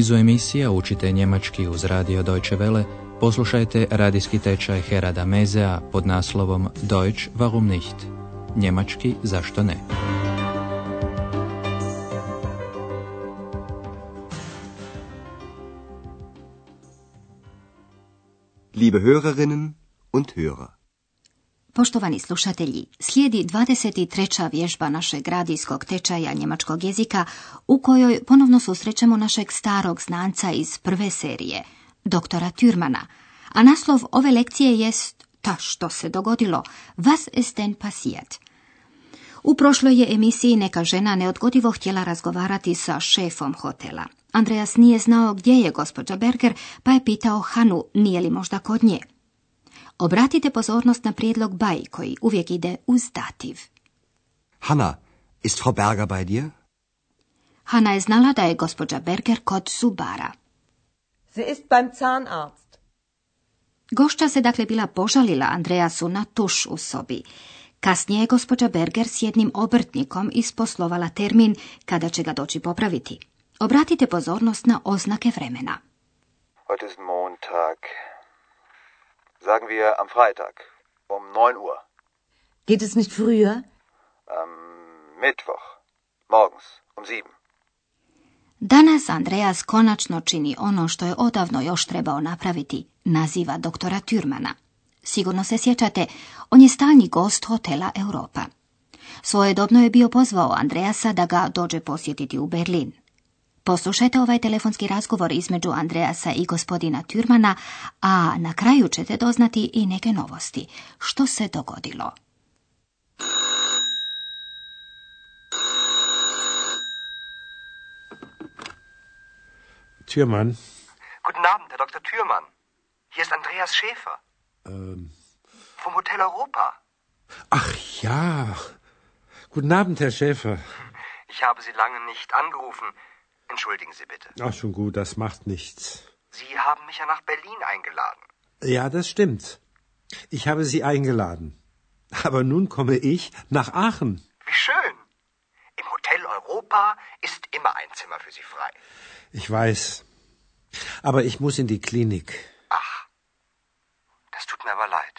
nizu emisija učite njemački uz radio Deutsche Welle, poslušajte radijski tečaj Herada Mezea pod naslovom Deutsch warum nicht? Njemački zašto ne? Liebe Hörerinnen und Hörer. Poštovani slušatelji, slijedi 23. vježba našeg radijskog tečaja njemačkog jezika u kojoj ponovno susrećemo našeg starog znanca iz prve serije, doktora Türmana, a naslov ove lekcije jest Ta što se dogodilo, was ist denn passiert? U prošloj je emisiji neka žena neodgodivo htjela razgovarati sa šefom hotela. Andreas nije znao gdje je gospođa Berger, pa je pitao Hanu nije li možda kod nje. Obratite pozornost na prijedlog baj koji uvijek ide uz dativ. Hanna, ist Frau Berger bei dir? Hanna je znala da je gospođa Berger kod zubara. Sie ist beim Zahnarzt. Gošća se dakle bila požalila Andreasu na tuš u sobi. Kasnije je gospođa Berger s jednim obrtnikom isposlovala termin kada će ga doći popraviti. Obratite pozornost na oznake vremena. Heute ist Montag. Sagen wir am Freitag um 9 Uhr. Geht es nicht früher? Am Mittwoch morgens um 7. Danas Andreas konačno čini ono što je odavno još trebao napraviti, naziva doktora Türmana. Sigurno se sjećate, on je stalni gost hotela Europa. Svojedobno je bio pozvao Andreasa da ga dođe posjetiti u Berlin. Poslušajte ovaj telefonski razgovor između Andreasa i gospodina Türmana, a na kraju ćete doznati i neke novosti. Što se dogodilo? Türmann. Guten Abend, Herr Dr. Thürmann. Hier ist Andreas Schäfer Ähm, vom Hotel Europa. ach ja. Guten Abend, Herr Schäfer. Ich habe Sie lange nicht angerufen. Entschuldigen Sie bitte. Ach, schon gut, das macht nichts. Sie haben mich ja nach Berlin eingeladen. Ja, das stimmt. Ich habe Sie eingeladen. Aber nun komme ich nach Aachen. Wie schön. Im Hotel Europa ist immer ein Zimmer für Sie frei. Ich weiß. Aber ich muss in die Klinik. Ach, das tut mir aber leid.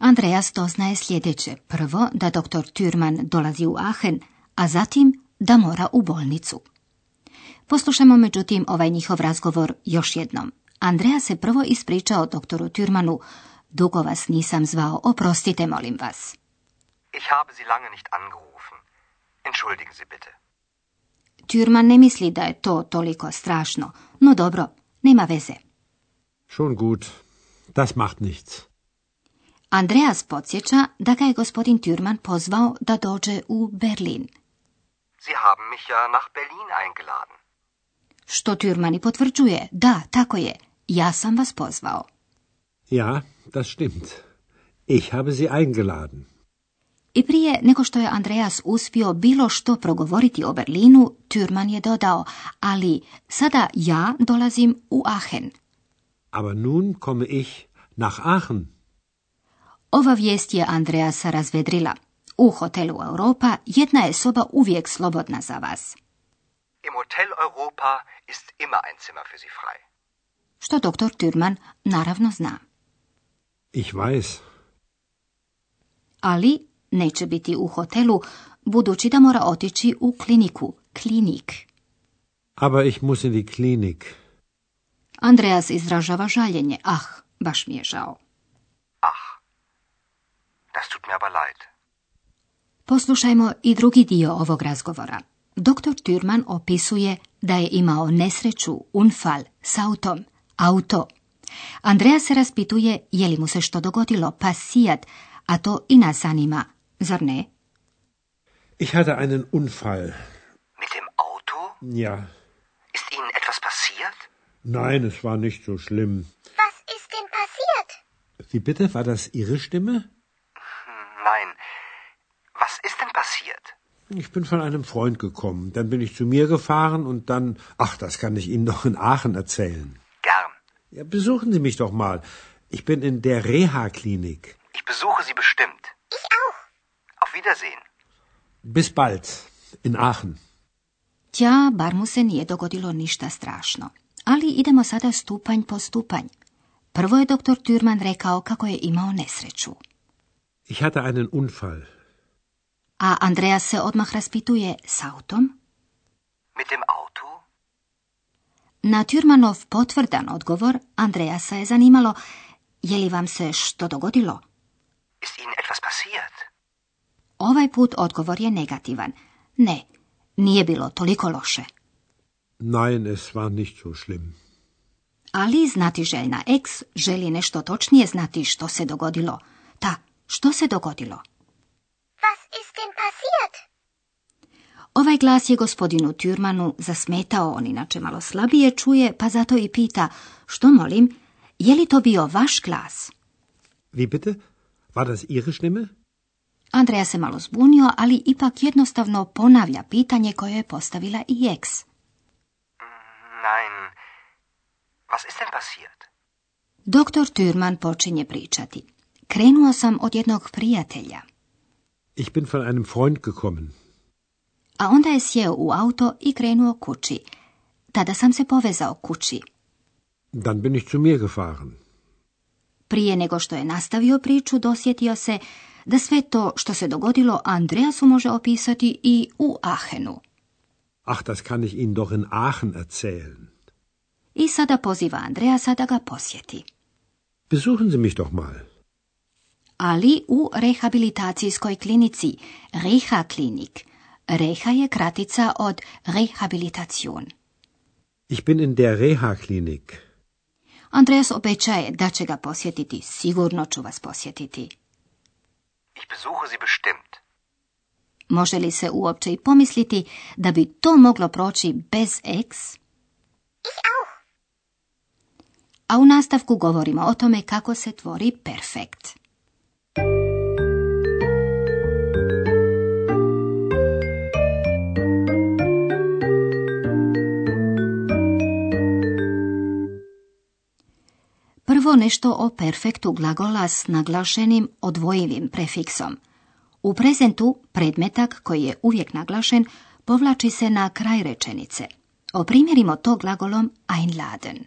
Andreas doznaje sljedeće. Prvo, da doktor Türman dolazi u Aachen, a zatim da mora u bolnicu. Poslušajmo međutim ovaj njihov razgovor još jednom. Andreas se prvo ispričao doktoru Türmanu. Dugo vas nisam zvao, oprostite molim vas. Ich habe Sie lange nicht angerufen. Entschuldigen Sie bitte. Türman ne misli da je to toliko strašno, no dobro, nema veze. Schon gut. Das macht nichts. Andreas podsjeća da ga je gospodin Türman pozvao da dođe u Berlin. Sie haben mich ja nach Berlin eingeladen. Što Türman i potvrđuje, da, tako je, ja sam vas pozvao. Ja, das stimmt. Ich habe Sie eingeladen. I prije nego što je Andreas uspio bilo što progovoriti o Berlinu, Türman je dodao, ali sada ja dolazim u Aachen. Aber nun komme ich nach Aachen. Ova vijest je Andreasa razvedrila. U hotelu Europa jedna je soba uvijek slobodna za vas. Im Hotel Europa ist immer ein Zimmer für Sie frei. Što doktor Türman naravno zna. Ich weiß. Ali neće biti u hotelu, budući da mora otići u kliniku, klinik. Aber ich muss in die Klinik. Andreas izražava žaljenje. Ah, baš mi je žao. Ach, das tut mir aber leid. Poslušajmo i drugi dio ovog razgovora. Doktor Türman opisuje da je imao nesreću, unfal, s autom, auto. Andreja se raspituje je li mu se što dogodilo, pasijat, a to i nas zanima, zar ne? Ich hatte einen Unfall. Mit dem Auto? Ja. Ist Ihnen etwas passiert? Nein, es war nicht so schlimm. Was ist denn passiert? Wie bitte? War das Ihre Stimme? Nein. Was ist denn passiert? Ich bin von einem Freund gekommen. Dann bin ich zu mir gefahren und dann. Ach, das kann ich Ihnen doch in Aachen erzählen. Gern. Ja, besuchen Sie mich doch mal. Ich bin in der Reha-Klinik. Ich besuche Sie bestimmt. Ich auch. Auf Wiedersehen. Bis bald. In Aachen. Tja, bar mu se nije dogodilo ništa strašno. Ali idemo sada stupanj po stupanj. Prvo je doktor Türman rekao kako je imao nesreću. Ich hatte einen Unfall. A Andreas se odmah raspituje s autom. Mit dem Auto? Na Türmanov potvrdan odgovor Andreasa je zanimalo je li vam se što dogodilo? Ist Ihnen etwas passiert? Ovaj put odgovor je negativan. Ne, nije bilo toliko loše. Nein, es war nicht so schlimm. Ali znati željna ex želi nešto točnije znati što se dogodilo. Ta, što se dogodilo? Was ist denn? Ovaj glas je gospodinu Türmanu zasmetao, on inače malo slabije čuje, pa zato i pita, što molim, je li to bio vaš glas? Wie bitte? War das Ihre Stimme? Andreja se malo zbunio, ali ipak jednostavno ponavlja pitanje koje je postavila i ex. Nein. Was ist denn passiert? Doktor Türman počinje pričati. Krenuo sam od jednog prijatelja, Ich bin von einem Freund gekommen. A onda je sjeo u auto i krenuo kući. Tada sam se povezao kući. Dann bin ich zu mir gefahren. Prije nego što je nastavio priču, dosjetio se da sve to što se dogodilo Andreasu može opisati i u Ahenu. Ach, das kann ich Ihnen doch in Aachen erzählen. I sada poziva Andreasa da ga posjeti. Besuchen Sie mich doch mal. Ali u rehabilitacijskoj klinici, Reha klinik. Reha je kratica od rehabilitacion. Ich bin in der Reha-Klinik. Andreas obećaje da će ga posjetiti. Sigurno ću vas posjetiti. Ich besuche Sie bestimmt. Može li se uopće i pomisliti da bi to moglo proći bez ex? Ich auch. A u nastavku govorimo o tome kako se tvori perfekt. Nešto o perfektu glagola s naglašenim odvojivim prefiksom. U prezentu predmetak koji je uvijek naglašen povlači se na kraj rečenice. Oprimjerimo to glagolom einladen.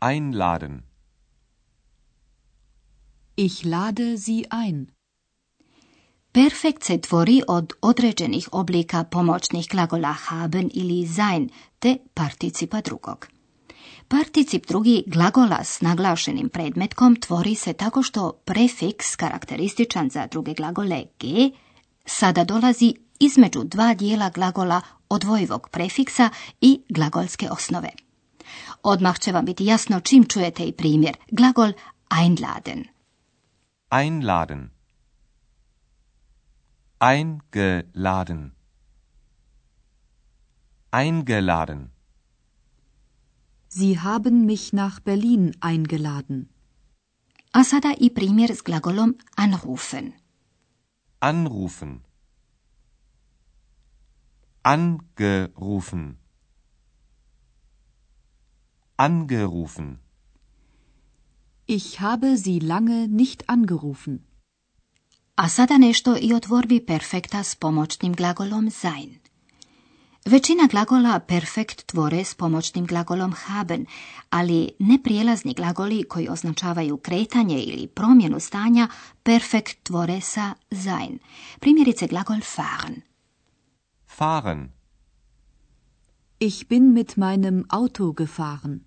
Einladen. Ich lade Sie ein. Perfekt se tvori od određenih oblika pomoćnih glagola haben ili sein te participa drugog. Particip drugi glagola s naglašenim predmetkom tvori se tako što prefiks karakterističan za druge glagole g sada dolazi između dva dijela glagola odvojivog prefiksa i glagolske osnove. Odmah će vam biti jasno čim čujete i primjer. Glagol einladen. Einladen. Eingeladen. Eingeladen. Sie haben mich nach Berlin eingeladen. A sada i primjer s glagolom anrufen. Anrufen. Angerufen. Angerufen. Ich habe Sie lange nicht angerufen. A sada nešto i o tvorbi perfekta s pomoćnim glagolom sein. Većina glagola perfekt tvore s pomoćnim glagolom haben, ali neprijelazni glagoli koji označavaju kretanje ili promjenu stanja perfekt tvore sa sein. Primjerice glagol fahren. Fahren. Ich bin mit meinem Auto gefahren.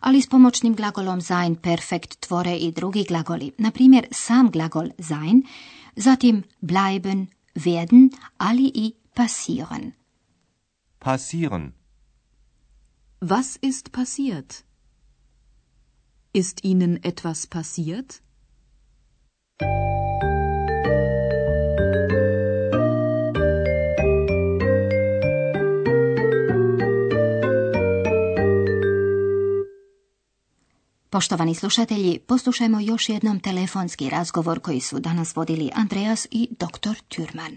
Ali s pomoćnim glagolom sein perfekt tvore i drugi glagoli, na primjer sam glagol sein, zatim bleiben, werden, ali i passieren. Passieren. Was ist passiert? Ist Ihnen etwas passiert? Poštovani slušatelji, poslušajmo još jednom telefonski razgovor koji su danas vodili Andreas i dr. Türman.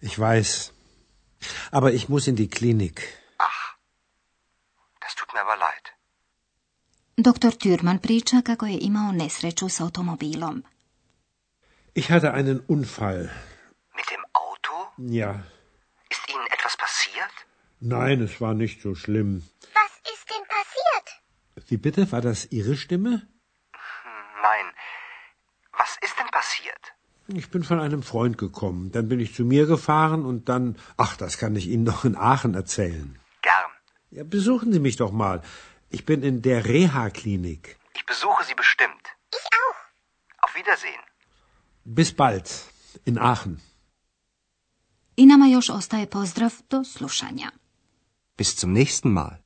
Ich weiß. Aber ich muss in die Klinik. Ach, das tut mir aber leid. Doktor Türman priča kako je imao nesreću s automobilom. Ich hatte einen Unfall. Mit dem Auto? Ja. Ist Ihnen etwas passiert? Nein, es war nicht so schlimm. Was ist denn passiert? Wie bitte? War das Ihre Stimme? Nein. Was ist denn passiert? Ich bin von einem Freund gekommen. Dann bin ich zu mir gefahren und dann. Ach, das kann ich Ihnen noch in Aachen erzählen. Gern. Ja, besuchen Sie mich doch mal. Ich bin in der Reha-Klinik. Ich besuche Sie bestimmt. Ich auch. Auf Wiedersehen. Bis bald. In Aachen. I nama još ostaje pozdrav do slušanja. Bis zum nächsten Mal.